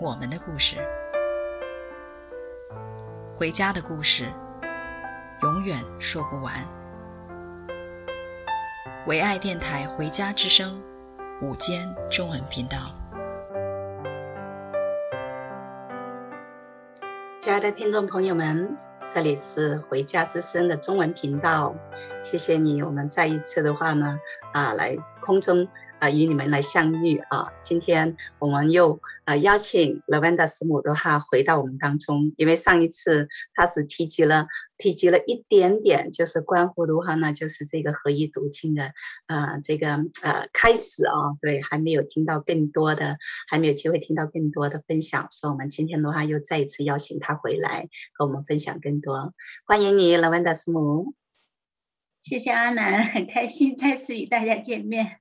我们的故事，回家的故事，永远说不完。唯爱电台《回家之声》午间中文频道，亲爱的听众朋友们，这里是《回家之声》的中文频道，谢谢你，我们再一次的话呢，啊，来空中。啊，与你们来相遇啊！今天我们又啊邀请拉文达师母的话回到我们当中，因为上一次他只提及了提及了一点点，就是关乎的话呢，就是这个合一读经的呃这个呃开始啊，对，还没有听到更多的，还没有机会听到更多的分享，所以我们今天的话又再一次邀请他回来和我们分享更多。欢迎你，拉文达师母。谢谢阿南，很开心再次与大家见面。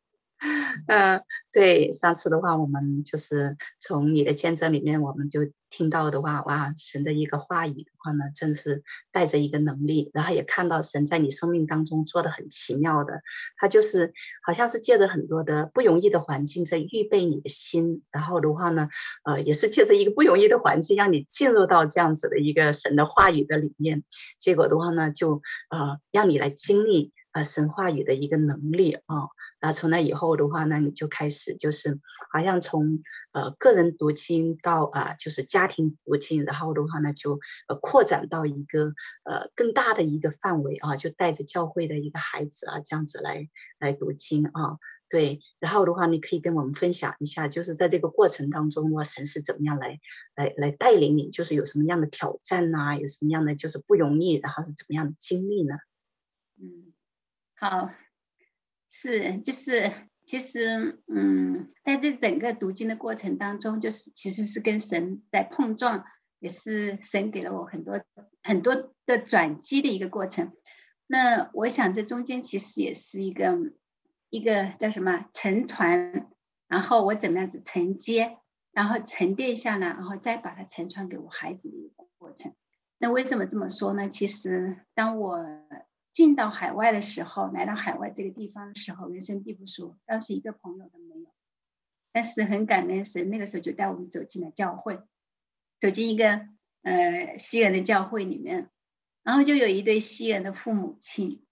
嗯，对，上次的话，我们就是从你的见证里面，我们就听到的话，哇，神的一个话语的话呢，真是带着一个能力，然后也看到神在你生命当中做的很奇妙的，他就是好像是借着很多的不容易的环境在预备你的心，然后的话呢，呃，也是借着一个不容易的环境让你进入到这样子的一个神的话语的里面，结果的话呢，就呃让你来经历呃神话语的一个能力啊。那从那以后的话呢，你就开始就是好像从呃个人读经到啊、就是家庭读经，然后的话呢就呃扩展到一个呃更大的一个范围啊，就带着教会的一个孩子啊这样子来来读经啊，对，然后的话你可以跟我们分享一下，就是在这个过程当中，哇，神是怎么样来来来带领你，就是有什么样的挑战呐、有什么样的就是不容易，然后是怎么样的经历呢？嗯，好。是，就是，其实，嗯，在这整个读经的过程当中，就是其实是跟神在碰撞，也是神给了我很多很多的转机的一个过程。那我想，这中间其实也是一个一个叫什么沉船，然后我怎么样子承接，然后沉淀下来，然后再把它沉传给我孩子的一个过程。那为什么这么说呢？其实当我进到海外的时候，来到海外这个地方的时候，人生地不熟，当时一个朋友都没有。但是很感恩神，那个时候就带我们走进了教会，走进一个呃西人的教会里面，然后就有一对西人的父母亲，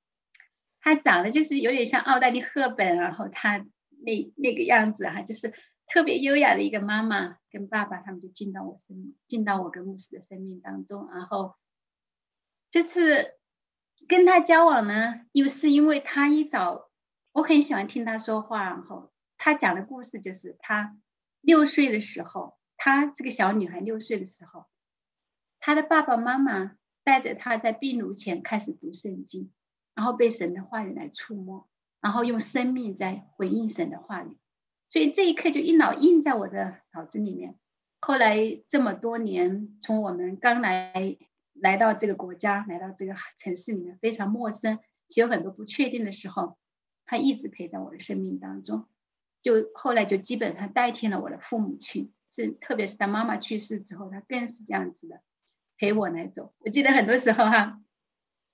他长得就是有点像奥黛丽赫本，然后他那那个样子哈，就是特别优雅的一个妈妈跟爸爸，他们就进到我生，进到我跟牧师的生命当中，然后这次。跟他交往呢，又是因为他一早，我很喜欢听他说话，然后他讲的故事就是他六岁的时候，他这个小女孩六岁的时候，他的爸爸妈妈带着他在壁炉前开始读圣经，然后被神的话语来触摸，然后用生命在回应神的话语，所以这一刻就一脑印在我的脑子里面。后来这么多年，从我们刚来。来到这个国家，来到这个城市里面非常陌生，其实有很多不确定的时候，他一直陪在我的生命当中。就后来就基本上代替了我的父母亲，是特别是他妈妈去世之后，他更是这样子的陪我来走。我记得很多时候哈，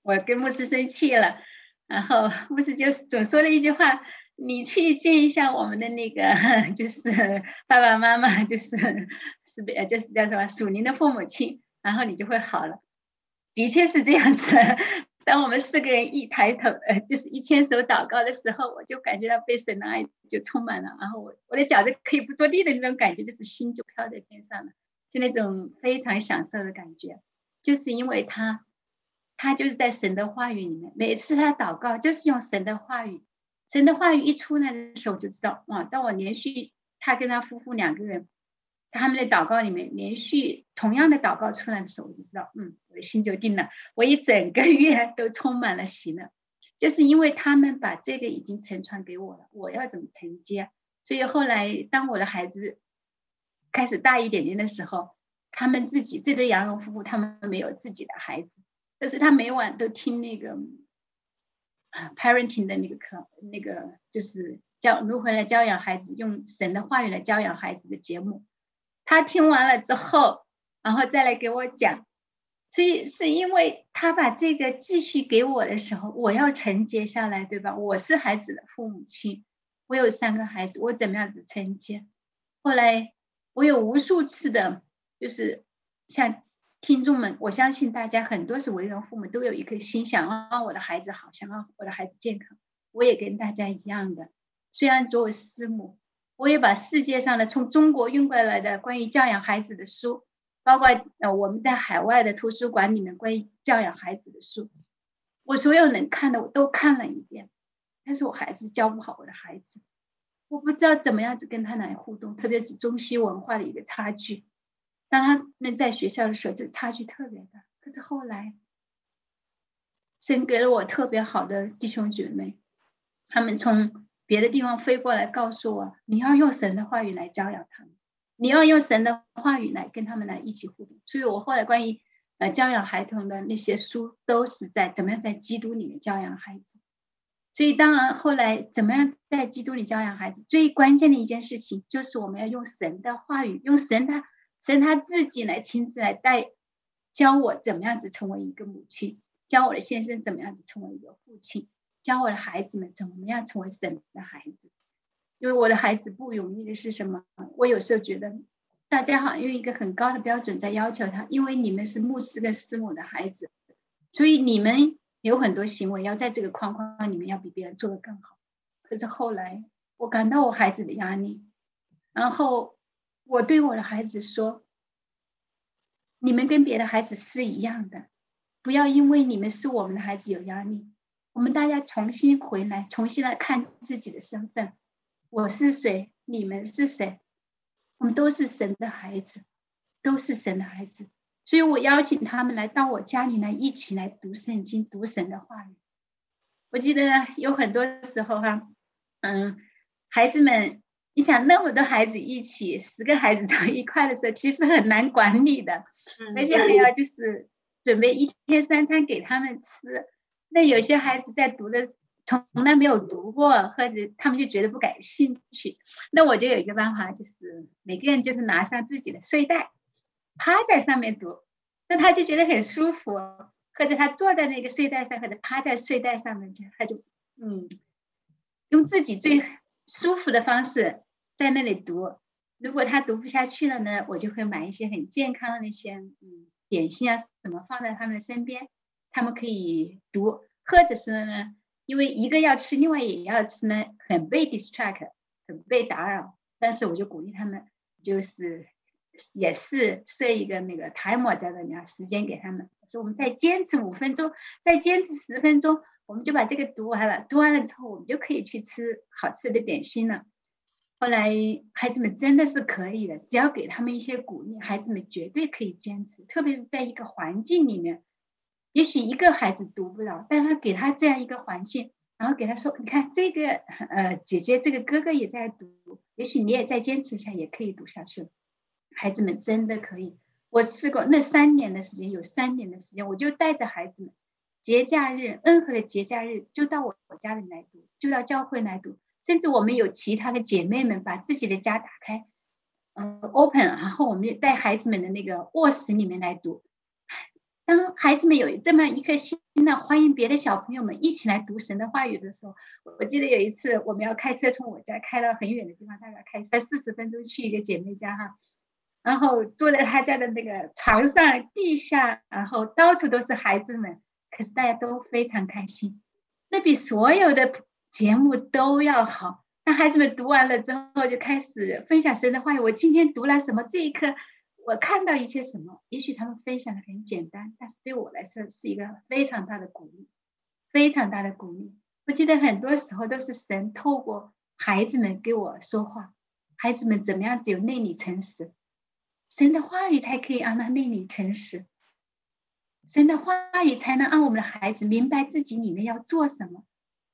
我跟牧师生气了，然后牧师就总说了一句话：“你去见一下我们的那个，就是爸爸妈妈，就是 是不就是叫什么属灵的父母亲，然后你就会好了。”的确是这样子。当我们四个人一抬头，呃，就是一牵手祷告的时候，我就感觉到被神的爱就充满了，然后我我的脚就可以不着地的那种感觉，就是心就飘在天上了，就那种非常享受的感觉。就是因为他，他就是在神的话语里面，每次他祷告就是用神的话语，神的话语一出来的时候，我就知道哇，当我连续他跟他夫妇两个人。他们的祷告里面连续同样的祷告出来的时候，我就知道，嗯，我的心就定了。我一整个月 都充满了喜乐，就是因为他们把这个已经承传给我了，我要怎么承接？所以后来当我的孩子开始大一点点的时候，他们自己这对洋人夫妇，他们没有自己的孩子，但是他每晚都听那个 parenting 的那个课，那个就是教如何来教养孩子，用神的话语来教养孩子的节目。他听完了之后，然后再来给我讲。所以是因为他把这个继续给我的时候，我要承接下来，对吧？我是孩子的父母亲，我有三个孩子，我怎么样子承接？后来我有无数次的，就是像听众们，我相信大家很多是为人父母，都有一颗心想让我的孩子好，想让我的孩子健康。我也跟大家一样的，虽然作为师母，我也把世界上的从中国运过来的关于教养孩子的书。包括呃，我们在海外的图书馆里面关于教养孩子的书，我所有能看的我都看了一遍，但是我还是教不好我的孩子，我不知道怎么样子跟他来互动，特别是中西文化的一个差距。当他们在学校的时候，这差距特别大。可是后来，神给了我特别好的弟兄姐妹，他们从别的地方飞过来告诉我，你要用神的话语来教养他们。你要用神的话语来跟他们来一起互动，所以我后来关于呃教养孩童的那些书，都是在怎么样在基督里面教养孩子。所以当然后来怎么样在基督里教养孩子，最关键的一件事情就是我们要用神的话语，用神他神他自己来亲自来带教我怎么样子成为一个母亲，教我的先生怎么样子成为一个父亲，教我的孩子们怎么样成为神的孩子。因为我的孩子不容易的是什么？我有时候觉得，大家好像用一个很高的标准在要求他，因为你们是牧师跟师母的孩子，所以你们有很多行为要在这个框框里面要比别人做得更好。可是后来我感到我孩子的压力，然后我对我的孩子说：“你们跟别的孩子是一样的，不要因为你们是我们的孩子有压力。我们大家重新回来，重新来看自己的身份。”我是谁？你们是谁？我们都是神的孩子，都是神的孩子。所以我邀请他们来到我家里来，一起来读圣经，读神的话语。我记得有很多时候哈，嗯，孩子们，你想那么多孩子一起，十个孩子在一块的时候，其实很难管理的，而且还要就是准备一天三餐给他们吃。那有些孩子在读的。从来没有读过，或者他们就觉得不感兴趣。那我就有一个办法，就是每个人就是拿上自己的睡袋，趴在上面读，那他就觉得很舒服。或者他坐在那个睡袋上，或者趴在睡袋上面，就他就嗯，用自己最舒服的方式在那里读。如果他读不下去了呢，我就会买一些很健康的那些嗯点心啊什么放在他们的身边，他们可以读，或者是呢。因为一个要吃，另外也要吃呢，很被 distract，很被打扰。但是我就鼓励他们，就是也是设一个那个 timer 在那里啊，时间给他们，说我们再坚持五分钟，再坚持十分钟，我们就把这个读完了。读完了之后，我们就可以去吃好吃的点心了。后来孩子们真的是可以的，只要给他们一些鼓励，孩子们绝对可以坚持。特别是在一个环境里面。也许一个孩子读不了，但他给他这样一个环境，然后给他说：“你看这个，呃，姐姐，这个哥哥也在读，也许你也再坚持一下，也可以读下去。”孩子们真的可以。我试过那三年的时间，有三年的时间，我就带着孩子们，节假日，任何的节假日，就到我我家里来读，就到教会来读，甚至我们有其他的姐妹们把自己的家打开，嗯，open，然后我们也在孩子们的那个卧室里面来读。当孩子们有这么一颗心呢，欢迎别的小朋友们一起来读神的话语的时候，我记得有一次我们要开车从我家开到很远的地方，大概开才四十分钟去一个姐妹家哈，然后坐在她家的那个床上、地下，然后到处都是孩子们，可是大家都非常开心，那比所有的节目都要好。当孩子们读完了之后，就开始分享神的话语。我今天读了什么？这一刻。我看到一些什么？也许他们分享的很简单，但是对我来说是一个非常大的鼓励，非常大的鼓励。我记得很多时候都是神透过孩子们给我说话，孩子们怎么样子有内里诚实，神的话语才可以让他内里诚实，神的话语才能让我们的孩子明白自己里面要做什么。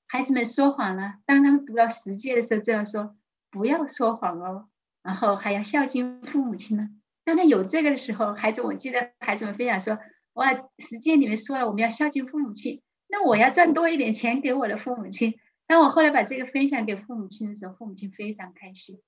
孩子们说谎了，当他们读到十诫的时候，就要说不要说谎哦。然后还要孝敬父母亲呢？当他有这个的时候，孩子，我记得孩子们分享说：“哇，实践里面说了，我们要孝敬父母亲，那我要赚多一点钱给我的父母亲。”当我后来把这个分享给父母亲的时候，父母亲非常开心。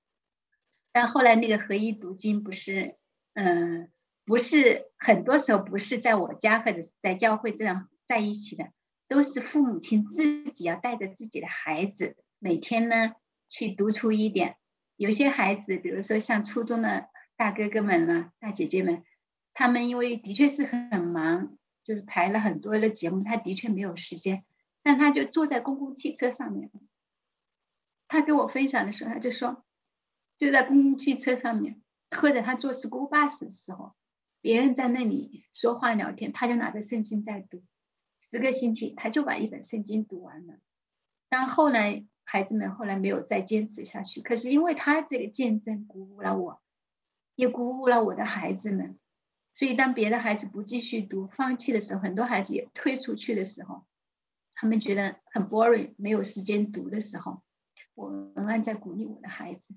但后来那个合一读经不是，嗯、不是很多时候不是在我家或者是在教会这样在一起的，都是父母亲自己要带着自己的孩子，每天呢去读出一点。有些孩子，比如说像初中的大哥哥们呢、大姐姐们，他们因为的确是很忙，就是排了很多的节目，他的确没有时间。但他就坐在公共汽车上面，他跟我分享的时候，他就说，就在公共汽车上面，或者他坐 school bus 的时候，别人在那里说话聊天，他就拿着圣经在读，十个星期他就把一本圣经读完了。但后来孩子们后来没有再坚持下去，可是因为他这个见证鼓舞了我，也鼓舞了我的孩子们，所以当别的孩子不继续读、放弃的时候，很多孩子也退出去的时候。他们觉得很 boring，没有时间读的时候，我仍然在鼓励我的孩子。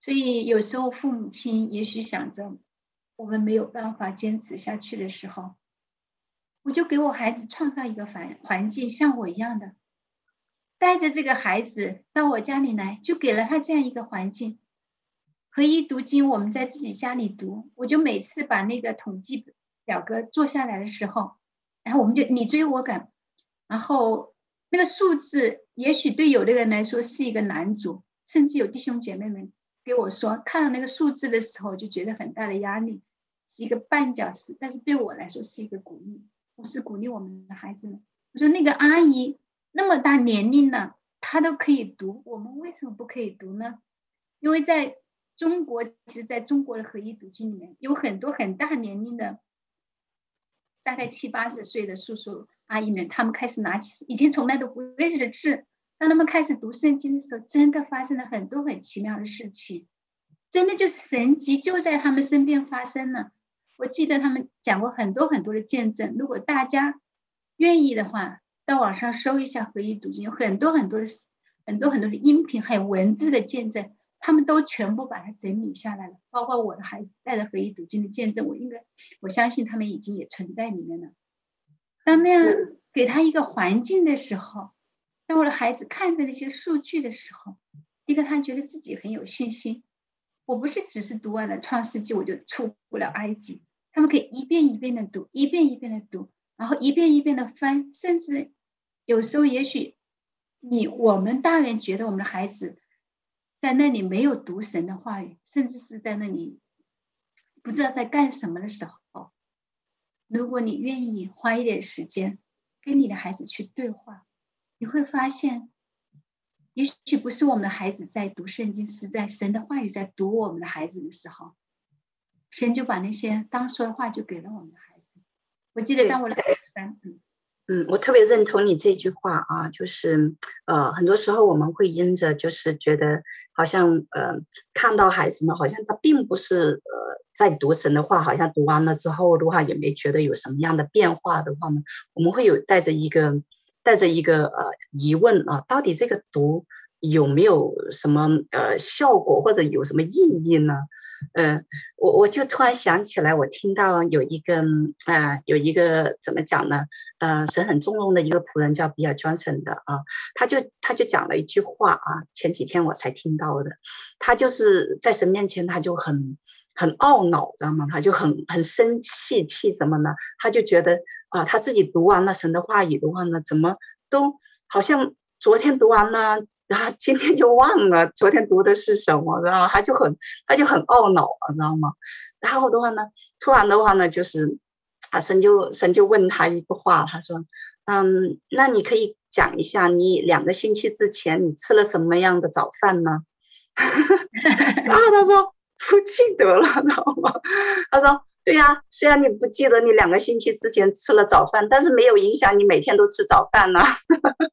所以有时候父母亲也许想着我们没有办法坚持下去的时候，我就给我孩子创造一个环环境，像我一样的，带着这个孩子到我家里来，就给了他这样一个环境。合一读经，我们在自己家里读，我就每次把那个统计表格做下来的时候，然后我们就你追我赶。然后那个数字，也许对有的人来说是一个难组，甚至有弟兄姐妹们给我说，看到那个数字的时候就觉得很大的压力，是一个绊脚石。但是对我来说是一个鼓励，我是鼓励我们的孩子们。我说那个阿姨那么大年龄了，她都可以读，我们为什么不可以读呢？因为在中国，其实在中国的合一读经里面，有很多很大年龄的，大概七八十岁的叔叔。阿姨们，他们开始拿起，以前从来都不认识字。当他们开始读圣经的时候，真的发生了很多很奇妙的事情，真的就神迹就在他们身边发生了。我记得他们讲过很多很多的见证。如果大家愿意的话，到网上搜一下合一读经，有很多很多的很多很多的音频，还有文字的见证，他们都全部把它整理下来了。包括我的孩子带着合一读经的见证，我应该我相信他们已经也存在里面了。当那样给他一个环境的时候，当我的孩子看着那些数据的时候，第一个他觉得自己很有信心。我不是只是读完了《创世纪》我就出不了埃及，他们可以一遍一遍的读，一遍一遍的读，然后一遍一遍的翻，甚至有时候也许你我们大人觉得我们的孩子在那里没有读神的话语，甚至是在那里不知道在干什么的时候。如果你愿意花一点时间跟你的孩子去对话，你会发现，也许不是我们的孩子在读圣经，是在神的话语在读我们的孩子的时候，神就把那些当说的话就给了我们的孩子。我记得当我的孩子三，嗯嗯，我特别认同你这句话啊，就是呃，很多时候我们会因着就是觉得好像呃，看到孩子们好像他并不是呃。在读神的话，好像读完了之后的话，也没觉得有什么样的变化的话呢，我们会有带着一个带着一个呃疑问啊，到底这个读有没有什么呃效果或者有什么意义呢？嗯、呃，我我就突然想起来，我听到有一个啊、有一个怎么讲呢？呃，神很重用的一个仆人叫比尔·庄森的啊，他就他就讲了一句话啊，前几天我才听到的，他就是在神面前他就很很懊恼，知道吗？他就很很生气，气什么呢？他就觉得啊，他自己读完了神的话语的话呢，怎么都好像昨天读完了。然后今天就忘了昨天读的是什么，然后他就很他就很懊恼，你知道吗？然后的话呢，突然的话呢，就是啊，神就神就问他一个话，他说：“嗯，那你可以讲一下，你两个星期之前你吃了什么样的早饭呢？” 然后他说：“不记得了，知道吗？”他说：“对呀，虽然你不记得你两个星期之前吃了早饭，但是没有影响你每天都吃早饭呢。”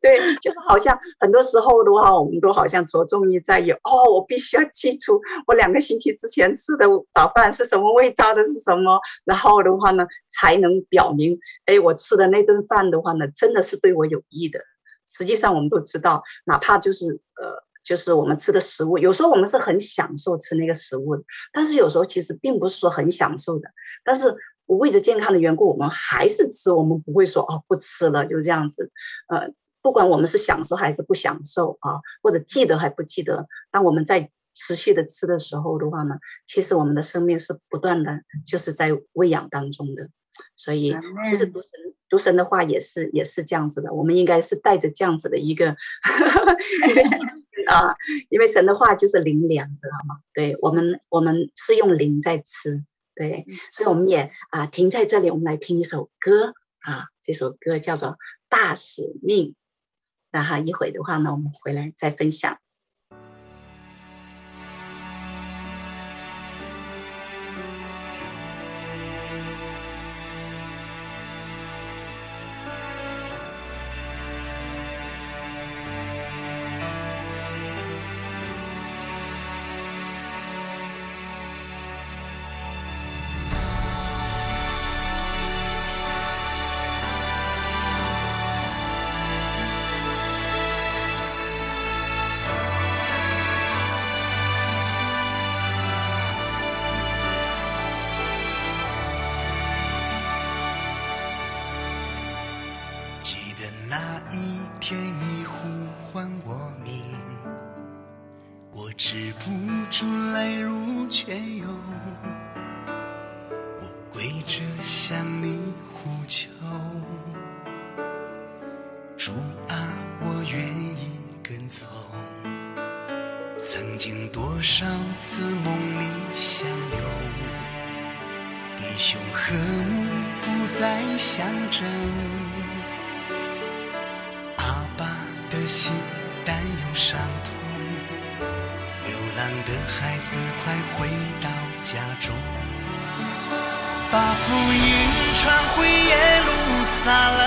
对，就是好像很多时候的话，我们都好像着重于在于哦，我必须要记住我两个星期之前吃的早饭是什么味道的，是什么，然后的话呢，才能表明，哎，我吃的那顿饭的话呢，真的是对我有益的。实际上，我们都知道，哪怕就是呃。就是我们吃的食物，有时候我们是很享受吃那个食物的，但是有时候其实并不是说很享受的。但是为着健康的缘故，我们还是吃，我们不会说哦不吃了，就这样子。呃，不管我们是享受还是不享受啊，或者记得还不记得，当我们在持续的吃的时候的话呢，其实我们的生命是不断的，就是在喂养当中的。所以，其实读神读神的话也是也是这样子的。我们应该是带着这样子的一个 一个心啊，因为神的话就是灵粮的，好吗？对我们，我们是用灵在吃，对，所以我们也啊停在这里，我们来听一首歌啊，这首歌叫做《大使命》。那哈，一会的话呢，我们回来再分享。给你呼唤我名，我止不住泪如泉涌，我跪着向你呼求。主啊，我愿意跟从，曾经多少次梦里相拥，弟兄和睦不再相争。的孩子快回到家中，把福音传回耶路撒冷，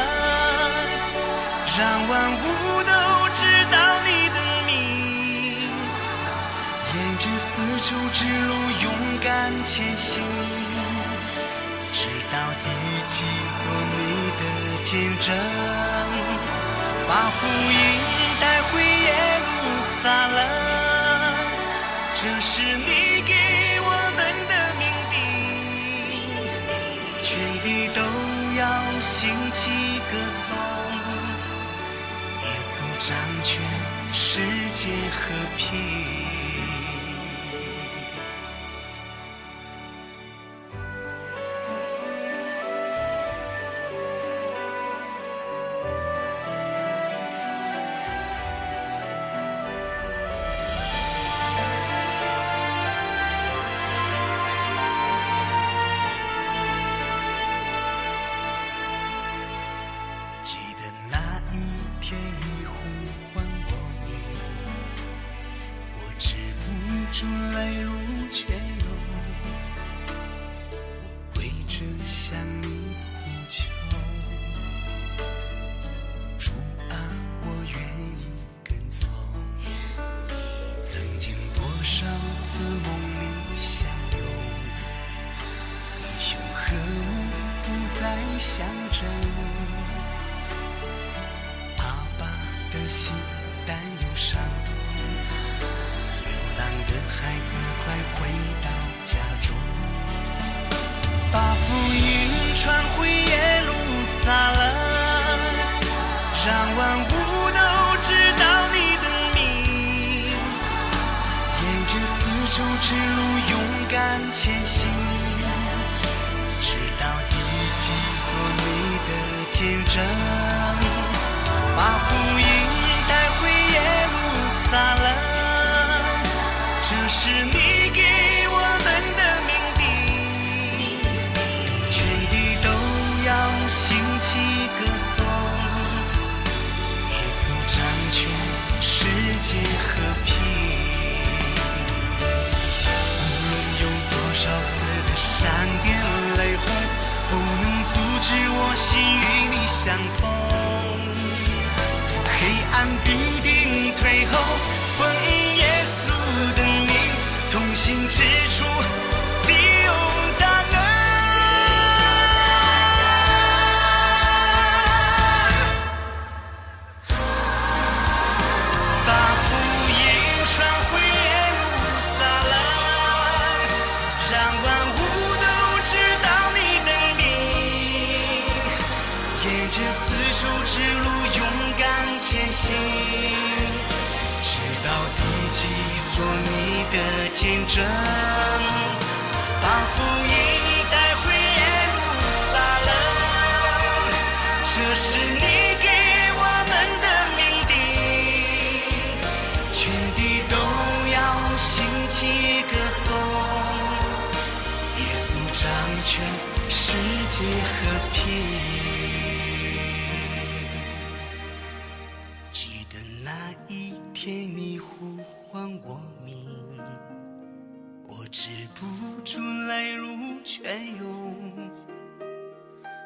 让万物都知道你的名，沿着丝绸之路勇敢前行，直到第几座你的见证，把福音带回耶路撒冷。这是你给我们的命定，全地都要兴起歌颂，耶稣掌权，世界和平。相逢黑暗必定退后的见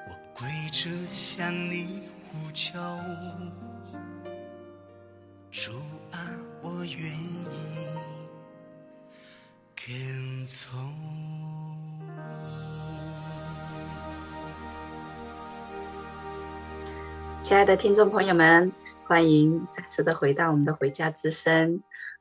我跪着向你呼求，主啊，我愿意跟从。亲爱的听众朋友们，欢迎再次的回到我们的《回家之声》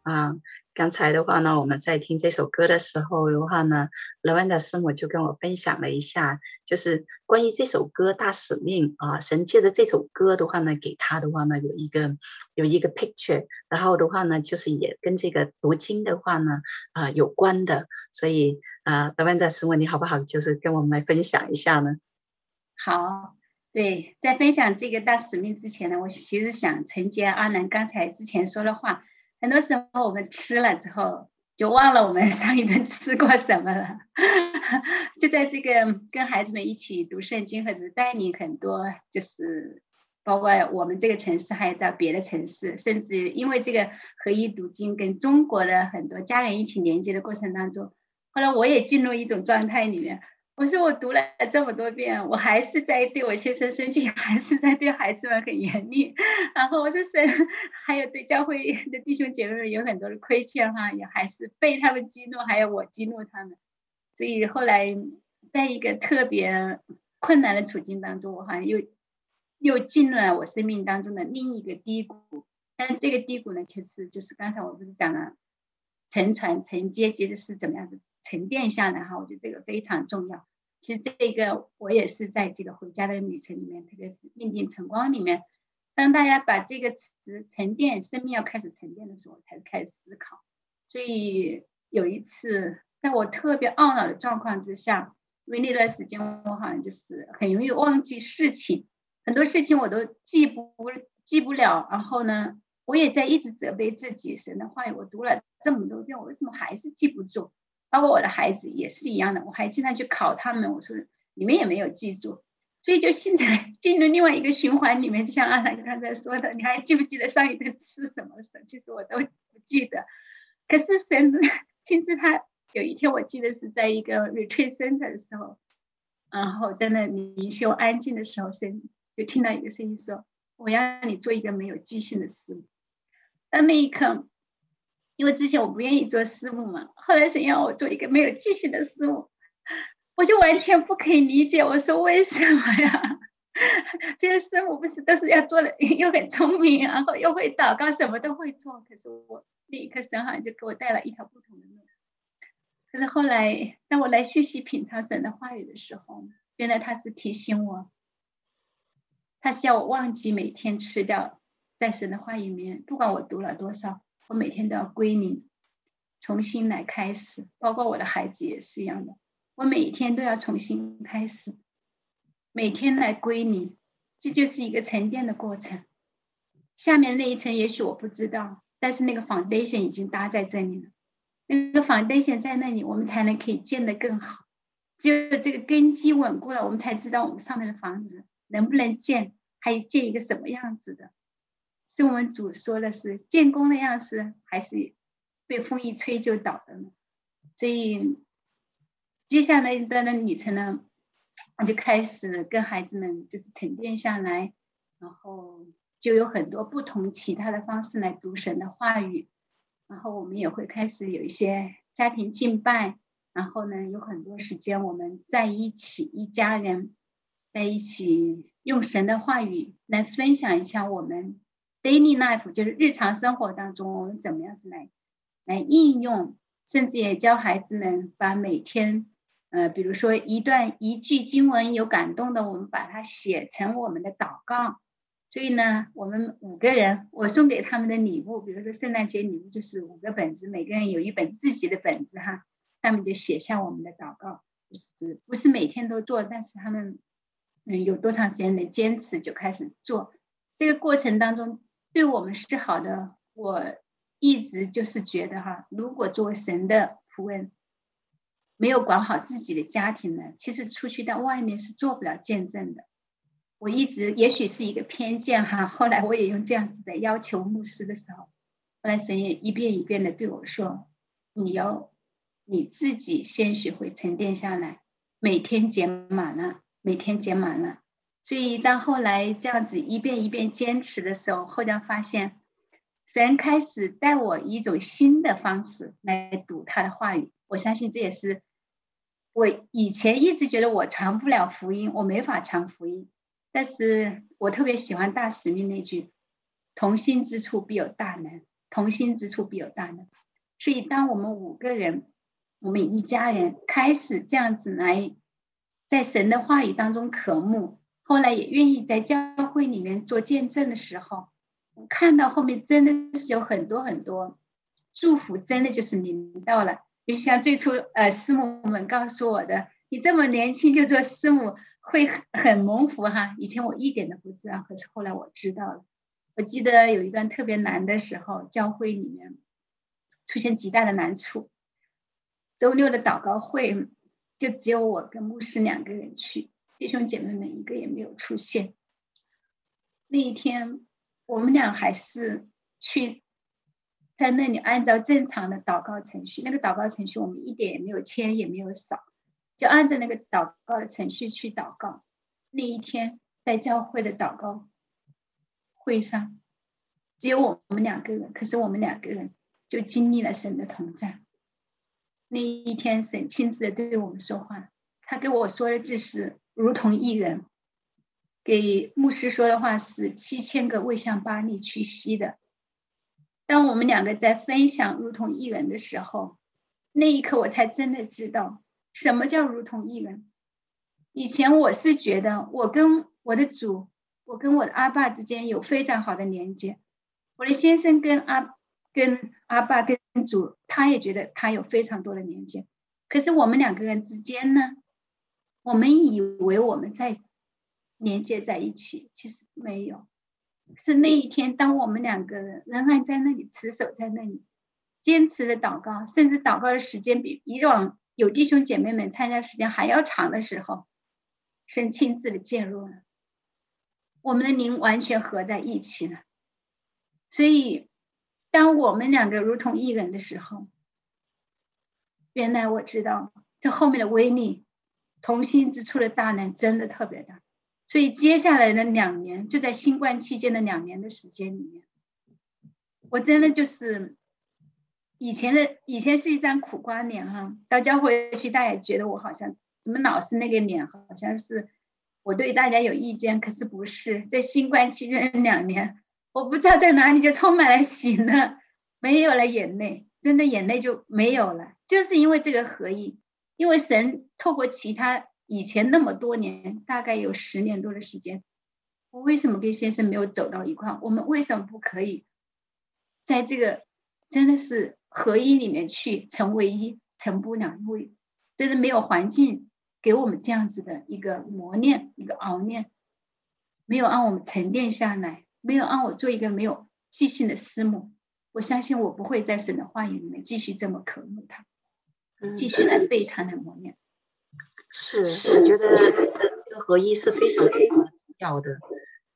啊。刚才的话呢，我们在听这首歌的时候的话呢，Lavenda 师母就跟我分享了一下，就是关于这首歌大使命啊，神借着这首歌的话呢，给他的话呢有一个有一个 picture，然后的话呢，就是也跟这个读经的话呢啊有关的，所以啊，Lavenda 师母你好不好？就是跟我们来分享一下呢？好，对，在分享这个大使命之前呢，我其实想承接阿兰刚才之前说的话。很多时候我们吃了之后就忘了我们 上一顿吃过什么了，就在这个跟孩子们一起读圣经，或者带领很多，就是包括我们这个城市，还有在别的城市，甚至因为这个合一读经跟中国的很多家人一起连接的过程当中，后来我也进入一种状态里面。我说我读了这么多遍，我还是在对我先生生气，还是在对孩子们很严厉。然后我说神，还有对教会的弟兄姐妹们有很多的亏欠哈，也还是被他们激怒，还有我激怒他们。所以后来在一个特别困难的处境当中，我好像又又进入了我生命当中的另一个低谷。但是这个低谷呢，其实就是刚才我不是讲了沉船沉接，接着是怎么样子。沉淀下来哈，我觉得这个非常重要。其实这个我也是在这个回家的旅程里面，特别是命定晨光里面，当大家把这个词沉淀，生命要开始沉淀的时候，才开始思考。所以有一次，在我特别懊恼的状况之下，因为那段时间我好像就是很容易忘记事情，很多事情我都记不记不了。然后呢，我也在一直责备自己，神的话语我读了这么多遍，我为什么还是记不住？包括我的孩子也是一样的，我还经常去考他们。我说你们也没有记住，所以就现在 进入另外一个循环里面。就像阿兰刚才说的，你还记不记得上一顿吃什么？神其实我都不记得。可是神亲自他有一天，我记得是在一个 retreat center 的时候，然后在那灵修安静的时候，神就听到一个声音说：“我要让你做一个没有记性的事。”但。”那一刻。因为之前我不愿意做师母嘛，后来神要我做一个没有记性的师母，我就完全不可以理解。我说为什么呀？别的师母不是都是要做的，又很聪明，然后又会祷告，什么都会做。可是我那一刻神好像就给我带了一条不同的路。可是后来当我来细细品尝神的话语的时候，原来他是提醒我，他是要我忘记每天吃掉在神的话语里面，不管我读了多少。我每天都要归零，重新来开始，包括我的孩子也是一样的。我每一天都要重新开始，每天来归零，这就是一个沉淀的过程。下面那一层也许我不知道，但是那个 foundation 已经搭在这里了。那个 foundation 在那里，我们才能可以建得更好。只有这个根基稳固了，我们才知道我们上面的房子能不能建，还建一个什么样子的。是我们主说的是建功的样式，还是被风一吹就倒的呢？所以接下来一段的旅程呢，我就开始跟孩子们就是沉淀下来，然后就有很多不同其他的方式来读神的话语，然后我们也会开始有一些家庭敬拜，然后呢，有很多时间我们在一起，一家人在一起用神的话语来分享一下我们。Daily life 就是日常生活当中，我们怎么样子来来应用，甚至也教孩子们把每天，呃，比如说一段一句经文有感动的，我们把它写成我们的祷告，所以呢，我们五个人，我送给他们的礼物，比如说圣诞节礼物就是五个本子，每个人有一本自己的本子哈，上面就写下我们的祷告，就是不是每天都做，但是他们嗯有多长时间的坚持就开始做，这个过程当中对我们是好的。我一直就是觉得哈，如果作为神的仆人，没有管好自己的家庭呢，其实出去到外面是做不了见证的。我一直也许是一个偏见哈，后来我也用这样子的要求牧师的时候，后来神也一遍一遍的对我说：“你要你自己先学会沉淀下来，每天减满了，每天减满了。”所以当后来这样子一遍一遍坚持的时候，后来发现神开始带我一种新的方式来读他的话语。我相信这也是我以前一直觉得我传不了福音，我没法传福音。但是我特别喜欢大使命那句：“同心之处必有大能，同心之处必有大能。”所以，当我们五个人，我们一家人开始这样子来，在神的话语当中渴慕，后来也愿意在教会里面做见证的时候，看到后面真的是有很多很多祝福，真的就是临到了。就像最初呃师母们告诉我的：“你这么年轻就做师母。”会很蒙福哈，以前我一点都不知道，可是后来我知道了。我记得有一段特别难的时候，教会里面出现极大的难处。周六的祷告会就只有我跟牧师两个人去，弟兄姐妹们一个也没有出现。那一天，我们俩还是去在那里按照正常的祷告程序，那个祷告程序我们一点也没有签，也没有扫。就按照那个祷告的程序去祷告。那一天在教会的祷告会上，只有我们两个人，可是我们两个人就经历了神的同在。那一天，神亲自的对我们说话，他跟我说的就是如同一人，给牧师说的话是七千个未向巴力屈膝的。当我们两个在分享如同一人的时候，那一刻我才真的知道。什么叫如同一人？以前我是觉得我跟我的主，我跟我的阿爸之间有非常好的连接。我的先生跟阿跟阿爸跟主，他也觉得他有非常多的连接。可是我们两个人之间呢，我们以为我们在连接在一起，其实没有。是那一天，当我们两个人仍然在那里持守在那里，坚持的祷告，甚至祷告的时间比以往。有弟兄姐妹们参加时间还要长的时候，神亲自的介入了，我们的灵完全合在一起了。所以，当我们两个如同一人的时候，原来我知道这后面的威力，同心之处的大能真的特别大。所以接下来的两年，就在新冠期间的两年的时间里面，我真的就是。以前的以前是一张苦瓜脸哈，到教会去，大家觉得我好像怎么老是那个脸，好像是我对大家有意见，可是不是。在新冠期间两年，我不知道在哪里就充满了喜乐，没有了眼泪，真的眼泪就没有了，就是因为这个合一，因为神透过其他以前那么多年，大概有十年多的时间，我为什么跟先生没有走到一块？我们为什么不可以在这个真的是？合一里面去成为一，成不了，因为真的没有环境给我们这样子的一个磨练，一个熬练，没有让我们沉淀下来，没有让我做一个没有记性的师母。我相信我不会在神的话语里面继续这么渴慕他，继续来背他来磨练。是，我觉得这个合一是非常非常重要的。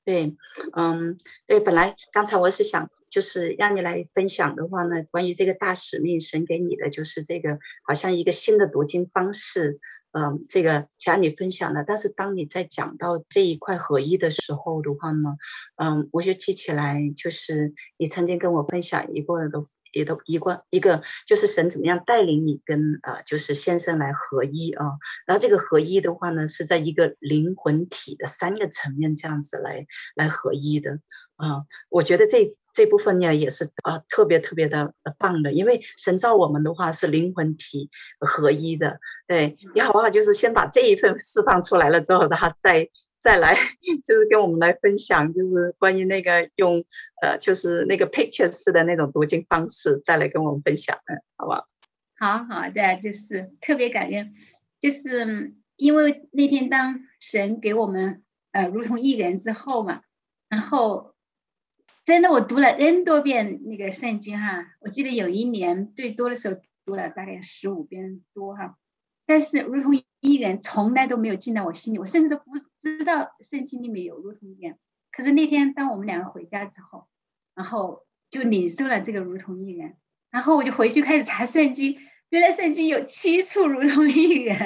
对，嗯，对，本来刚才我是想。就是让你来分享的话呢，关于这个大使命，神给你的就是这个，好像一个新的读经方式，嗯，这个想你分享的。但是当你在讲到这一块合一的时候的话呢，嗯，我就记起来，就是你曾经跟我分享一个的。也都一个一个，就是神怎么样带领你跟呃，就是先生来合一啊。然后这个合一的话呢，是在一个灵魂体的三个层面这样子来来合一的啊。我觉得这这部分呢也是啊特别特别的棒的，因为神造我们的话是灵魂体合一的。对，你好不好？就是先把这一份释放出来了之后，然后再再来就是跟我们来分享，就是关于那个用呃，就是那个 picture 式的那种读经方式，再来跟我们分享，嗯，好不好？好好的，就是特别感恩，就是因为那天当神给我们呃如同一人之后嘛，然后真的我读了 N 多遍那个圣经哈，我记得有一年最多的时候读了大概十五遍多哈，但是如同一人从来都没有进到我心里，我甚至都不知道圣经里面有如同一人。可是那天当我们两个回家之后，然后就领受了这个如同一人，然后我就回去开始查圣经。原来圣经有七处如同一人，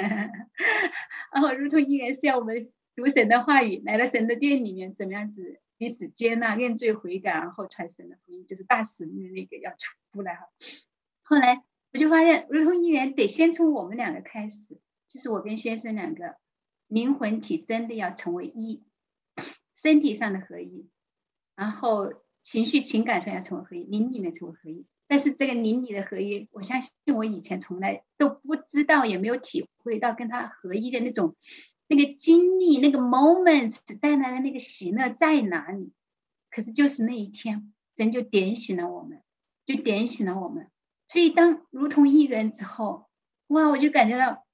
然后如同一人是要我们读神的话语，来到神的殿里面，怎么样子彼此接纳、认罪悔改，然后传神的福音，就是大使命的那个要出来哈。后来我就发现，如同一人得先从我们两个开始，就是我跟先生两个灵魂体真的要成为一，身体上的合一，然后情绪情感上要成为合一，灵里面成为合一。但是这个灵里的合一，我相信我以前从来都不知道，也没有体会到跟他合一的那种那个经历，那个 moment 带来的那个喜乐在哪里？可是就是那一天，神就点醒了我们，就点醒了我们。所以当如同一个人之后，哇，我就感觉到，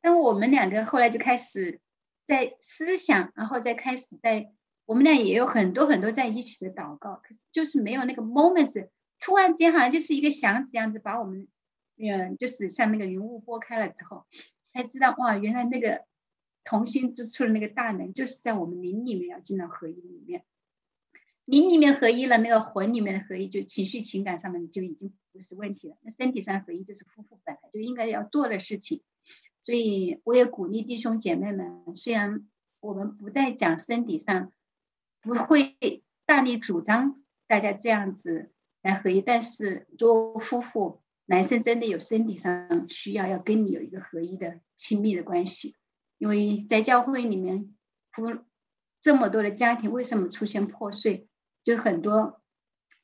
但我们两个后来就开始在思想，然后再开始在我们俩也有很多很多在一起的祷告，可是就是没有那个 moment。突然间，好像就是一个响指样子，把我们，嗯，就是像那个云雾拨开了之后，才知道哇，原来那个同心之处的那个大能，就是在我们灵里面要进到合一里面。灵里面合一了，那个魂里面的合一，就情绪情感上面就已经不是问题了。那身体上合一，就是夫妇本来就应该要做的事情。所以我也鼓励弟兄姐妹们，虽然我们不再讲身体上，不会大力主张大家这样子。来合一，但是做夫妇，男生真的有身体上需要，要跟你有一个合一的亲密的关系，因为在教会里面，夫这么多的家庭为什么出现破碎？就很多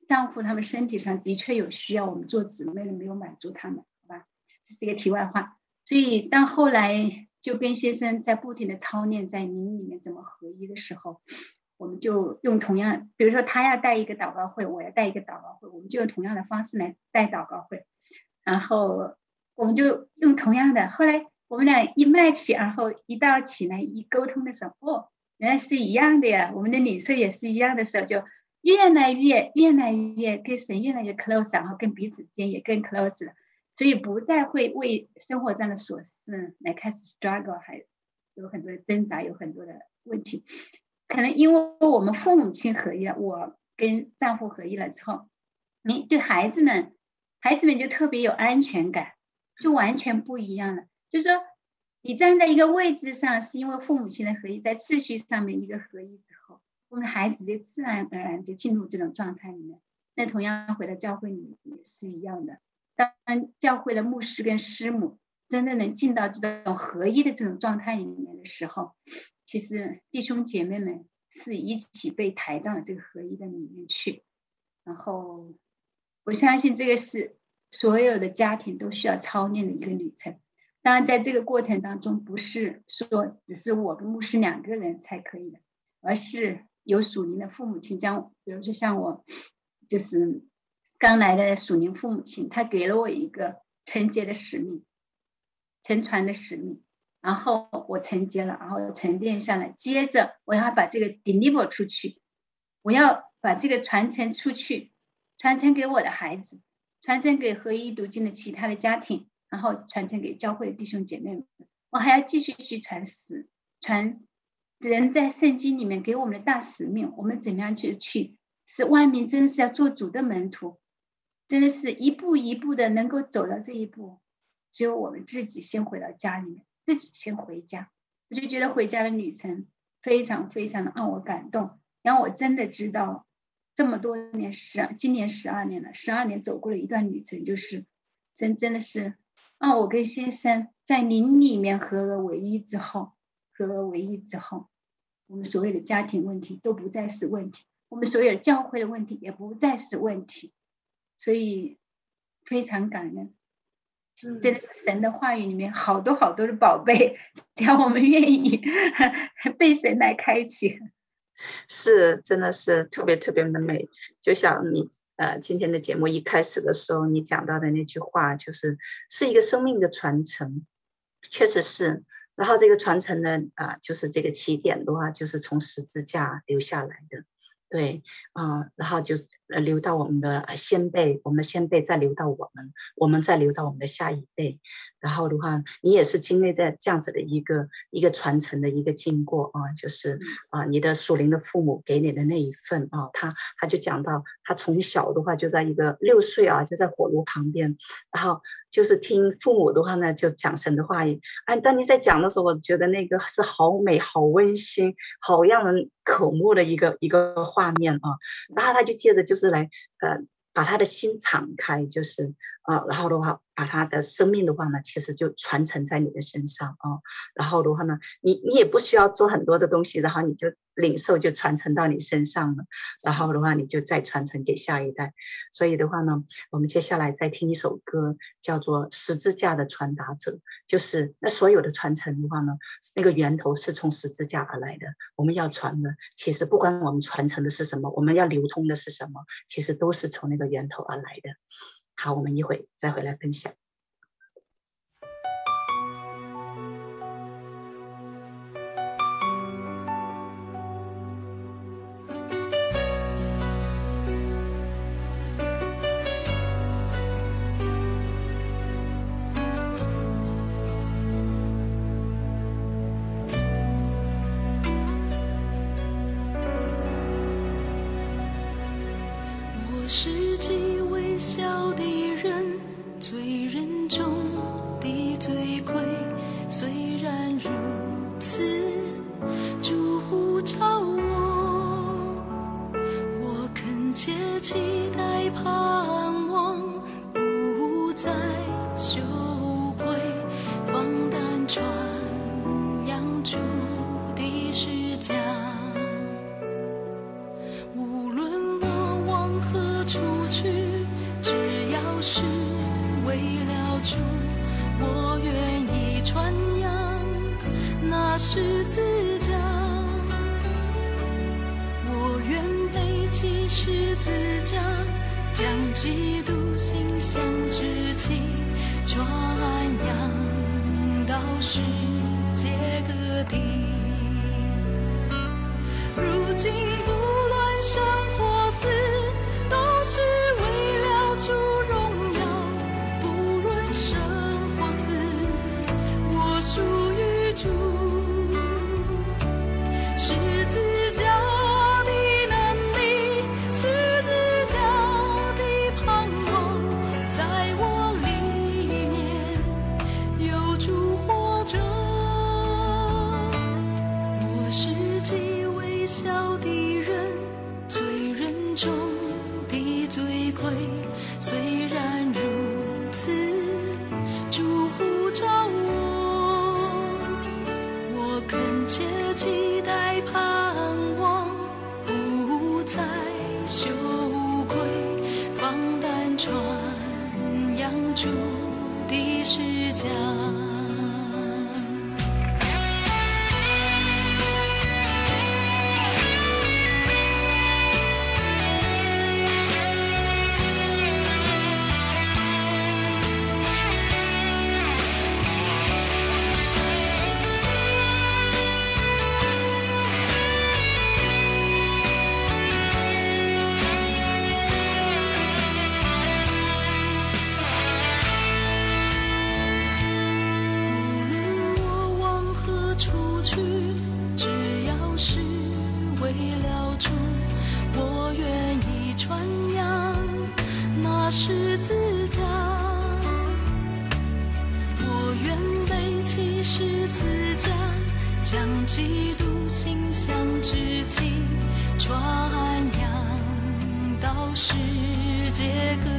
丈夫他们身体上的确有需要，我们做姊妹的没有满足他们，好吧？这是一个题外话。所以到后来就跟先生在不停的操练，在灵里面怎么合一的时候。我们就用同样，比如说他要带一个祷告会，我要带一个祷告会，我们就用同样的方式来带祷告会，然后我们就用同样的。后来我们俩一 match，然后一到起来一沟通的时候，哦，原来是一样的呀，我们的领受也是一样的时候，就越来越越来越跟神越来越 close，然后跟彼此之间也更 close 了，所以不再会为生活上的琐事来开始 struggle，还有很多的挣扎，有很多的问题。可能因为我们父母亲合一了，我跟丈夫合一了之后，你对孩子们，孩子们就特别有安全感，就完全不一样了。就是说，你站在一个位置上，是因为父母亲的合一，在次序上面一个合一之后，我们孩子就自然而然就进入这种状态里面。那同样回到教会里也是一样的。当教会的牧师跟师母真的能进到这种合一的这种状态里面的时候，其实弟兄姐妹们是一起被抬到这个合一的里面去，然后我相信这个是所有的家庭都需要操练的一个旅程。当然，在这个过程当中，不是说只是我跟牧师两个人才可以的，而是有属灵的父母亲将，比如说像我，就是刚来的属灵父母亲，他给了我一个承接的使命，沉船的使命。然后我承接了，然后沉淀下来，接着我要把这个 deliver 出去，我要把这个传承出去，传承给我的孩子，传承给合一读经的其他的家庭，然后传承给教会的弟兄姐妹们。我还要继续去传使，传人在圣经里面给我们的大使命，我们怎么样去去使万民真的是要做主的门徒，真的是一步一步的能够走到这一步，只有我们自己先回到家里面。自己先回家，我就觉得回家的旅程非常非常的让我感动。然后我真的知道，这么多年十，今年十二年了，十二年走过了一段旅程，就是真真的是让我跟先生在灵里面合而为一之后，合而为一之后，我们所有的家庭问题都不再是问题，我们所有教会的问题也不再是问题，所以非常感恩。真的是神的话语里面好多好多的宝贝，只要我们愿意 被神来开启，是真的是特别特别的美。就像你呃今天的节目一开始的时候，你讲到的那句话，就是是一个生命的传承，确实是。然后这个传承呢，啊、呃，就是这个起点的话，就是从十字架留下来的。对，啊、呃，然后就呃流到我们的先辈，我们的先辈再流到我们，我们再流到我们的下一辈，然后的话，你也是经历在这样子的一个一个传承的一个经过啊，就是啊，你的属灵的父母给你的那一份啊，他他就讲到，他从小的话就在一个六岁啊，就在火炉旁边，然后就是听父母的话呢，就讲神的话语。哎，当你在讲的时候，我觉得那个是好美、好温馨、好让人渴慕的一个一个画面啊。然后他就接着就是来呃。把他的心敞开，就是啊，然后的话，把他的生命的话呢，其实就传承在你的身上啊。然后的话呢，你你也不需要做很多的东西，然后你就领受就传承到你身上了。然后的话，你就再传承给下一代。所以的话呢，我们接下来再听一首歌，叫做《十字架的传达者》，就是那所有的传承的话呢，那个源头是从十字架而来的。我们要传的，其实不管我们传承的是什么，我们要流通的是什么，其实都是从那个。源头而来的。好，我们一会再回来分享。世界各地。这个。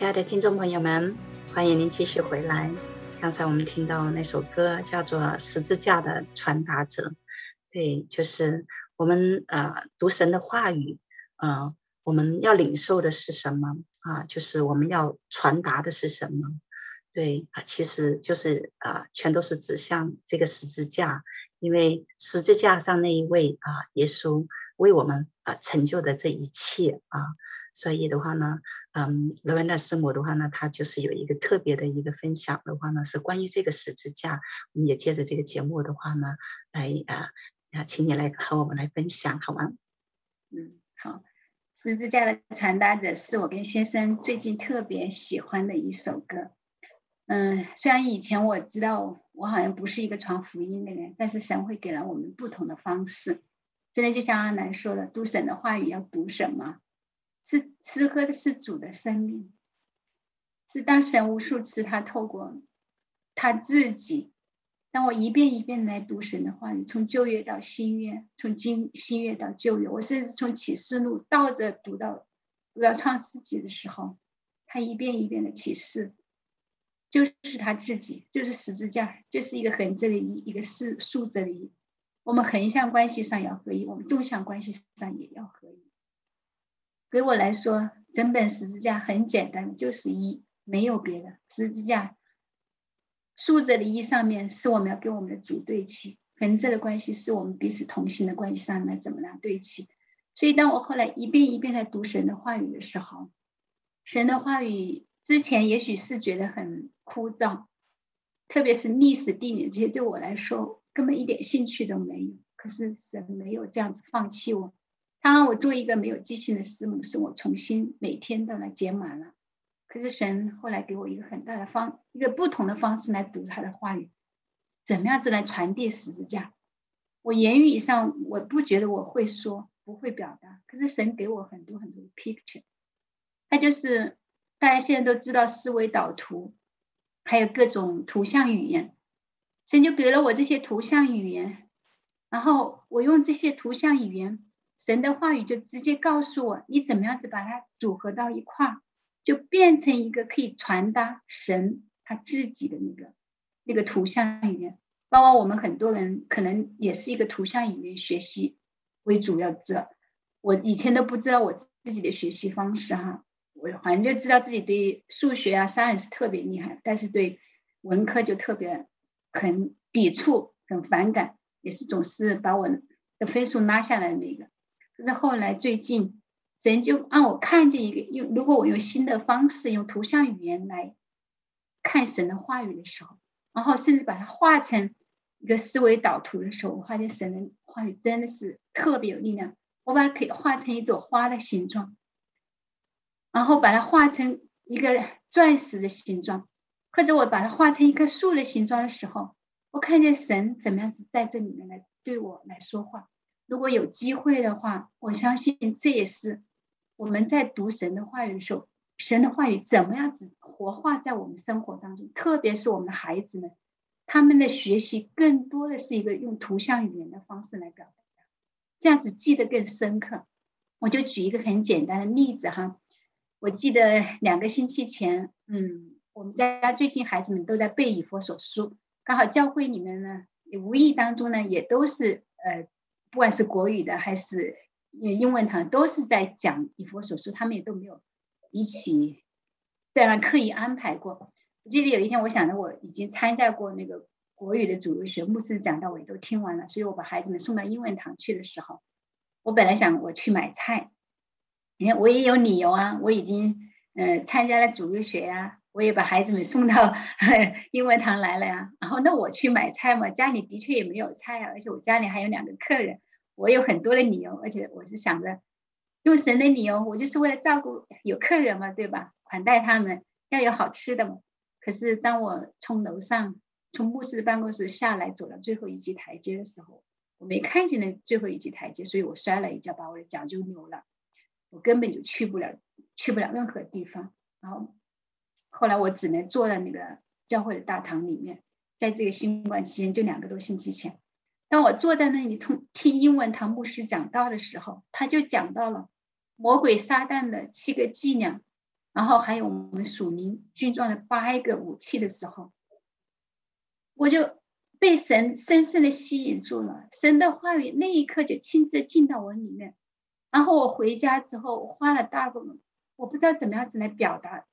亲爱的听众朋友们，欢迎您继续回来。刚才我们听到那首歌叫做《十字架的传达者》，对，就是我们呃读神的话语，呃，我们要领受的是什么啊？就是我们要传达的是什么？对啊，其实就是啊，全都是指向这个十字架，因为十字架上那一位啊，耶稣为我们啊成就的这一切啊。所以的话呢，嗯，罗文娜师母的话呢，她就是有一个特别的一个分享的话呢，是关于这个十字架。我们也借着这个节目的话呢，来啊，啊，请你来和我们来分享，好吗？嗯，好。十字架的传达者是我跟先生最近特别喜欢的一首歌。嗯，虽然以前我知道我好像不是一个传福音的人，但是神会给了我们不同的方式。真的就像阿南说的，读神的话语要读什么？是吃喝的是主的生命，是当神无数次他透过他自己，当我一遍一遍来读神的话语，从旧约到新约，从今新约到旧约，我甚至从启示录倒着读到读到创世纪的时候，他一遍一遍的启示，就是他自己，就是十字架，就是一个横着的一，一个是竖着的一，我们横向关系上要合一，我们纵向关系上也要合一。给我来说，整本十字架很简单，就是一，没有别的。十字架竖着的一上面是我们要跟我们的主对齐，横着的关系是我们彼此同行的关系上面怎么样对齐。所以，当我后来一遍一遍在读神的话语的时候，神的话语之前也许是觉得很枯燥，特别是历史地理这些对我来说根本一点兴趣都没有。可是神没有这样子放弃我。他让我做一个没有记性的师母，使我重新每天都来解满了。可是神后来给我一个很大的方，一个不同的方式来读他的话语，怎么样子来传递十字架？我言语上我不觉得我会说，不会表达。可是神给我很多很多的 picture，他就是大家现在都知道思维导图，还有各种图像语言，神就给了我这些图像语言，然后我用这些图像语言。神的话语就直接告诉我，你怎么样子把它组合到一块儿，就变成一个可以传达神他自己的那个那个图像语言。包括我们很多人可能也是一个图像语言学习为主要者。我以前都不知道我自己的学习方式哈，我反正就知道自己对数学啊、science 特别厉害，但是对文科就特别很抵触、很反感，也是总是把我的分数拉下来的那个。可是后来最近，神就让我看见一个用，如果我用新的方式，用图像语言来看神的话语的时候，然后甚至把它画成一个思维导图的时候，我发现神的话语真的是特别有力量。我把它可以画成一朵花的形状，然后把它画成一个钻石的形状，或者我把它画成一棵树的形状的时候，我看见神怎么样子在这里面来对我来说话。如果有机会的话，我相信这也是我们在读神的话语的时候，神的话语怎么样子活化在我们生活当中。特别是我们的孩子们，他们的学习更多的是一个用图像语言的方式来表达，这样子记得更深刻。我就举一个很简单的例子哈，我记得两个星期前，嗯，我们家最近孩子们都在背以弗所书，刚好教会里面呢，无意当中呢也都是呃。不管是国语的还是英文堂，都是在讲以佛所说，他们也都没有一起这样刻意安排过。我记得有一天，我想着我已经参加过那个国语的主日学，牧师讲道我也都听完了，所以我把孩子们送到英文堂去的时候，我本来想我去买菜，你看我也有理由啊，我已经嗯、呃、参加了主日学呀、我也把孩子们送到 英文堂来了呀，然后那我去买菜嘛，家里的确也没有菜啊，而且我家里还有两个客人，我有很多的理由，而且我是想着用神的理由，我就是为了照顾有客人嘛，对吧？款待他们，要有好吃的嘛。可是当我从楼上从牧师办公室下来，走到最后一级台阶的时候，我没看见那最后一级台阶，所以我摔了一跤，把我的脚就扭了，我根本就去不了，去不了任何地方。然后后来我只能坐在那个教会的大堂里面，在这个新冠期间，就两个多星期前，当我坐在那里听听英文堂牧师讲道的时候，他就讲到了魔鬼撒旦的七个伎俩，然后还有我们属灵军装的八个武器的时候，我就被神深深的吸引住了。神的话语那一刻就亲自进到我里面，然后我回家之后，花了大个，我不知道怎么样子来表达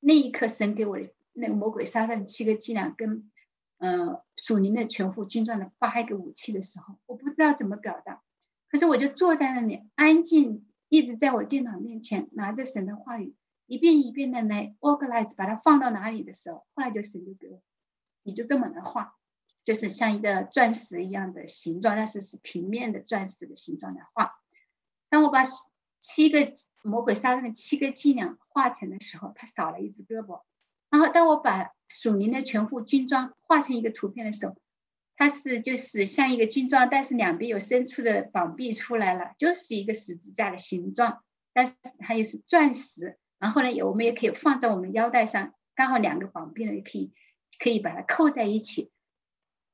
那一刻神给我的那个魔鬼撒旦七个伎俩跟。嗯，属灵的全副军装的八个武器的时候，我不知道怎么表达，可是我就坐在那里安静，一直在我电脑面前拿着神的话语，一遍一遍的来 organize，把它放到哪里的时候，后来就神就给我，你就这么来画，就是像一个钻石一样的形状，但是是平面的钻石的形状来画。当我把七个魔鬼撒旦的七个伎俩画成的时候，他少了一只胳膊。然后当我把属灵的全副军装画成一个图片的时候，它是就是像一个军装，但是两边有伸出的膀臂出来了，就是一个十字架的形状，但是它又是钻石。然后呢，我们也可以放在我们腰带上，刚好两个膀臂呢也可以可以把它扣在一起。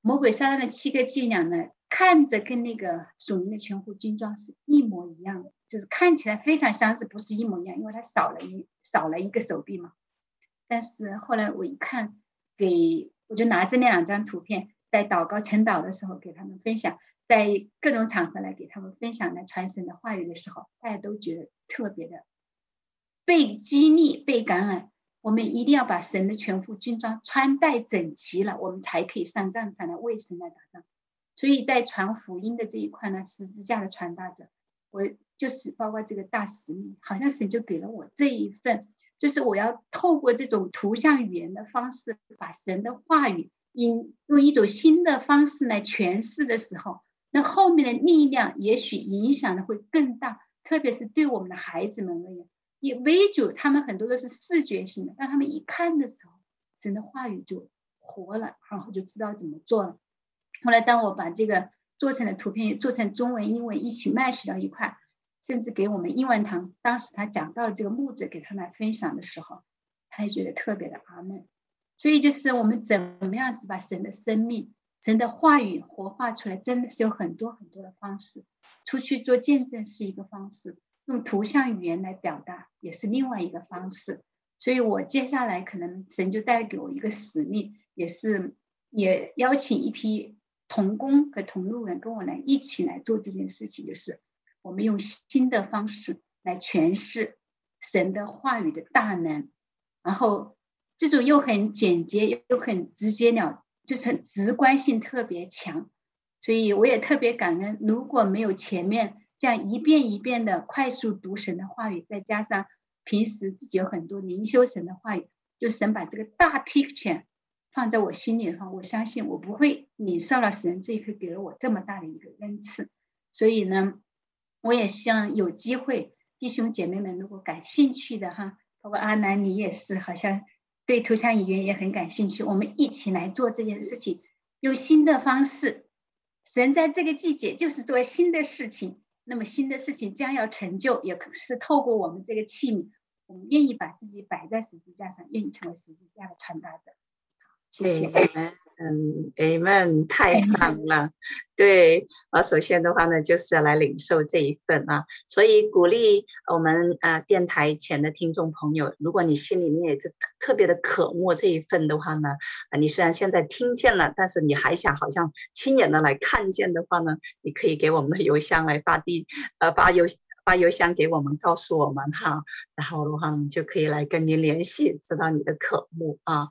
魔鬼撒旦的七个伎俩呢，看着跟那个署名的全副军装是一模一样的，就是看起来非常相似，不是一模一样，因为它少了一少了一个手臂嘛。但是后来我一看，给我就拿着那两张图片，在祷告晨祷的时候给他们分享，在各种场合来给他们分享来传神的话语的时候，大家都觉得特别的被激励、被感染。我们一定要把神的全副军装穿戴整齐了，我们才可以上战场来为神来打仗。所以在传福音的这一块呢，十字架的传达者，我就是包括这个大使命，好像神就给了我这一份。就是我要透过这种图像语言的方式，把神的话语用用一种新的方式来诠释的时候，那后面的力量也许影响的会更大。特别是对我们的孩子们而言，以为主他们很多都是视觉性的，当他们一看的时候，神的话语就活了，然后就知道怎么做了。后来当我把这个做成的图片做成中文、英文一起 match 到一块。甚至给我们英文堂，当时他讲到了这个木子给他们分享的时候，他也觉得特别的阿门。所以就是我们怎么样子把神的生命、神的话语活化出来，真的是有很多很多的方式。出去做见证是一个方式，用图像语言来表达也是另外一个方式。所以我接下来可能神就带给我一个使命，也是也邀请一批同工和同路人跟我来一起来做这件事情，就是。我们用新的方式来诠释神的话语的大能，然后这种又很简洁又很直接了，就是很直观性特别强。所以我也特别感恩，如果没有前面这样一遍一遍的快速读神的话语，再加上平时自己有很多灵修神的话语，就神把这个大 picture 放在我心里的话，我相信我不会领受了神这一刻给了我这么大的一个恩赐。所以呢。我也希望有机会，弟兄姐妹们如果感兴趣的哈，包括阿南你也是，好像对图像语言也很感兴趣，我们一起来做这件事情，用新的方式。神在这个季节就是做新的事情，那么新的事情将要成就，也是透过我们这个器皿，我们愿意把自己摆在十字架上，愿意成为十字架的传达者。谢谢。嗯，Amen，太棒了。对，我首先的话呢，就是要来领受这一份啊。所以鼓励我们啊，电台前的听众朋友，如果你心里面也是特别的渴慕这一份的话呢，啊，你虽然现在听见了，但是你还想好像亲眼的来看见的话呢，你可以给我们的邮箱来发递，呃，发邮。发邮箱给我们，告诉我们哈，然后的话，我们就可以来跟您联系，知道你的渴慕啊。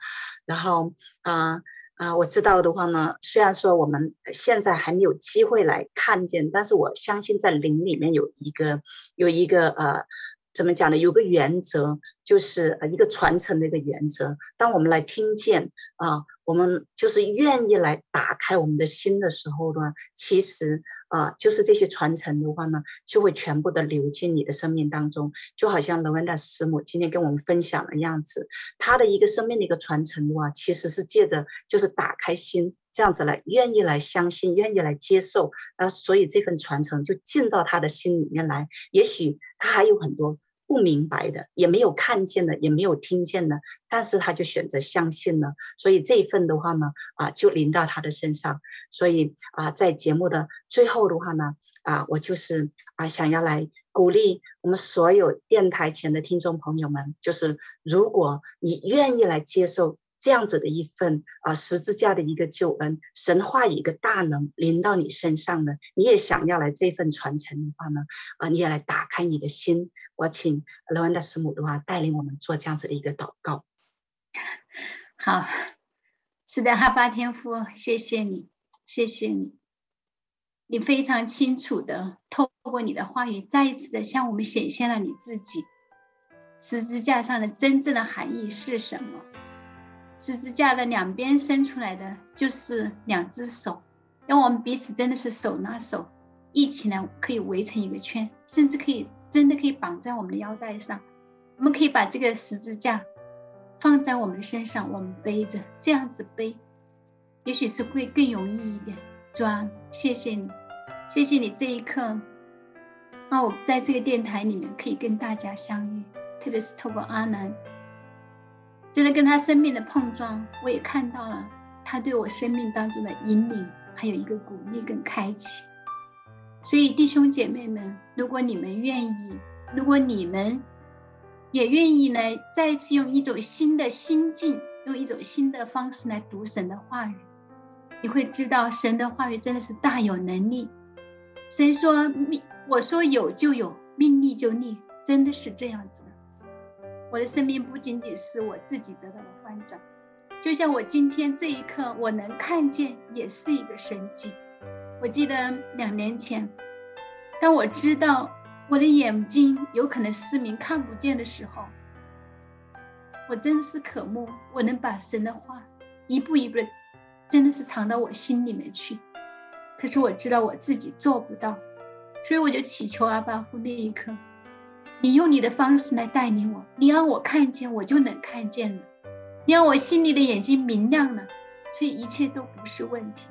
然后啊啊，我知道的话呢，虽然说我们现在还没有机会来看见，但是我相信在灵里面有一个有一个呃，怎么讲呢？有个原则，就是呃一个传承的一个原则。当我们来听见啊，我们就是愿意来打开我们的心的时候呢，其实。啊、就是这些传承的话呢，就会全部的流进你的生命当中，就好像罗文达师母今天跟我们分享的样子，他的一个生命的一个传承的话，其实是借着就是打开心，这样子来愿意来相信，愿意来接受，啊，所以这份传承就进到他的心里面来，也许他还有很多。不明白的，也没有看见的，也没有听见的，但是他就选择相信了，所以这一份的话呢，啊，就临到他的身上。所以啊，在节目的最后的话呢，啊，我就是啊，想要来鼓励我们所有电台前的听众朋友们，就是如果你愿意来接受。这样子的一份啊，十字架的一个救恩，神话一个大能临到你身上呢，你也想要来这份传承的话呢，啊，你也来打开你的心。我请罗安达师母的话带领我们做这样子的一个祷告。好，是的，哈巴天父，谢谢你，谢谢你，你非常清楚的透过你的话语，再一次的向我们显现了你自己。十字架上的真正的含义是什么？十字架的两边伸出来的就是两只手，让我们彼此真的是手拉手，一起呢可以围成一个圈，甚至可以真的可以绑在我们的腰带上。我们可以把这个十字架放在我们身上，我们背着，这样子背，也许是会更容易一点。主啊，谢谢你，谢谢你这一刻，让我在这个电台里面可以跟大家相遇，特别是透过阿南。真的跟他生命的碰撞，我也看到了他对我生命当中的引领，还有一个鼓励跟开启。所以弟兄姐妹们，如果你们愿意，如果你们也愿意来再次用一种新的心境，用一种新的方式来读神的话语，你会知道神的话语真的是大有能力。神说命，我说有就有，命立就立，真的是这样子。我的生命不仅仅是我自己得到了翻转，就像我今天这一刻我能看见，也是一个神迹。我记得两年前，当我知道我的眼睛有可能失明看不见的时候，我真是渴慕我能把神的话一步一步的，真的是藏到我心里面去。可是我知道我自己做不到，所以我就祈求阿爸父那一刻。你用你的方式来带领我，你让我看见，我就能看见了；你让我心里的眼睛明亮了，所以一切都不是问题。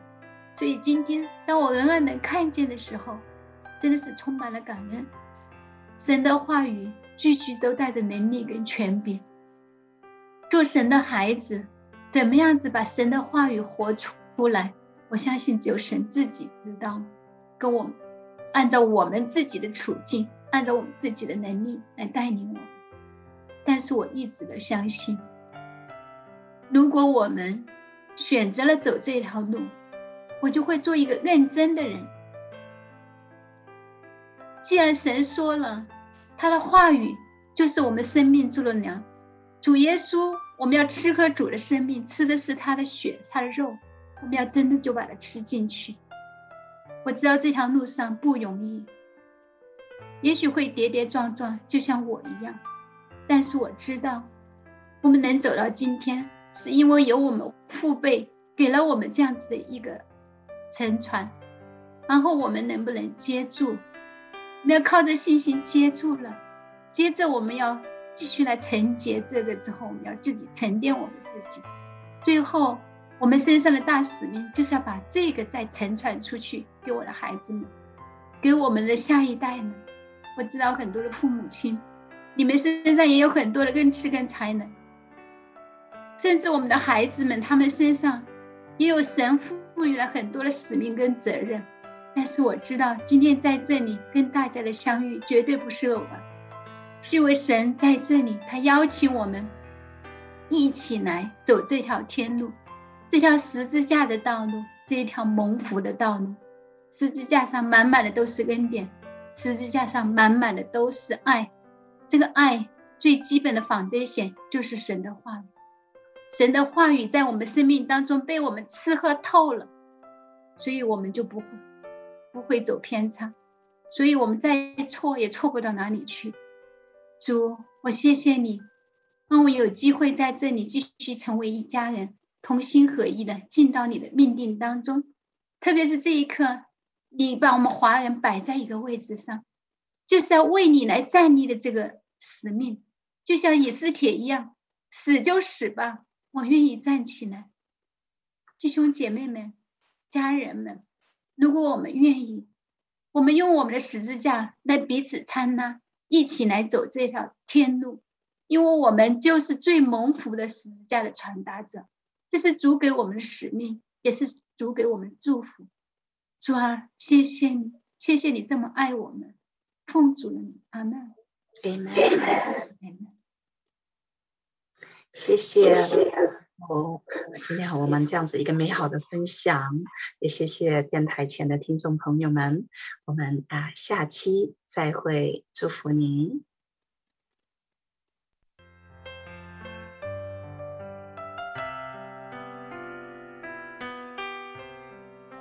所以今天，当我仍然能看见的时候，真的是充满了感恩。神的话语句句都带着能力跟权柄。做神的孩子，怎么样子把神的话语活出来？我相信只有神自己知道。跟我按照我们自己的处境。按照我们自己的能力来带领我，但是我一直都相信，如果我们选择了走这条路，我就会做一个认真的人。既然神说了，他的话语就是我们生命中的粮，主耶稣，我们要吃喝主的生命，吃的是他的血，他的肉，我们要真的就把它吃进去。我知道这条路上不容易。也许会跌跌撞撞，就像我一样，但是我知道，我们能走到今天，是因为有我们父辈给了我们这样子的一个承传，然后我们能不能接住？我们要靠着信心接住了，接着我们要继续来承接这个之后，我们要自己沉淀我们自己，最后我们身上的大使命就是要把这个再沉传出去，给我的孩子们，给我们的下一代们。我知道很多的父母亲，你们身上也有很多的恩赐跟才能，甚至我们的孩子们，他们身上也有神赋予了很多的使命跟责任。但是我知道，今天在这里跟大家的相遇绝对不是偶然，是因为神在这里，他邀请我们一起来走这条天路，这条十字架的道路，这一条蒙福的道路。十字架上满满的都是恩典。十字架上满满的都是爱，这个爱最基本的 foundation 就是神的话语。神的话语在我们生命当中被我们吃喝透了，所以我们就不会不会走偏差，所以我们再错也错不到哪里去。主，我谢谢你，让我有机会在这里继续成为一家人，同心合一的进到你的命定当中，特别是这一刻。你把我们华人摆在一个位置上，就是要为你来站立的这个使命，就像以斯帖一样，死就死吧，我愿意站起来。弟兄姐妹们、家人们，如果我们愿意，我们用我们的十字架来彼此参纳，一起来走这条天路，因为我们就是最蒙福的十字架的传达者，这是主给我们的使命，也是主给我们祝福。主啊，谢谢你，谢谢你这么爱我们，奉主的名，阿门。阿门。阿门。谢谢。哦，今天和我们这样子一个美好的分享，也谢谢电台前的听众朋友们，我们啊下期再会，祝福您。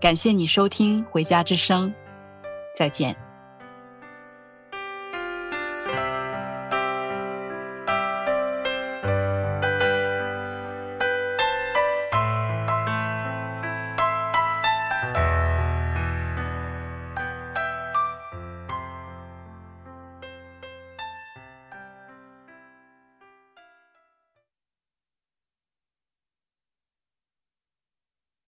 感谢你收听《回家之声》，再见。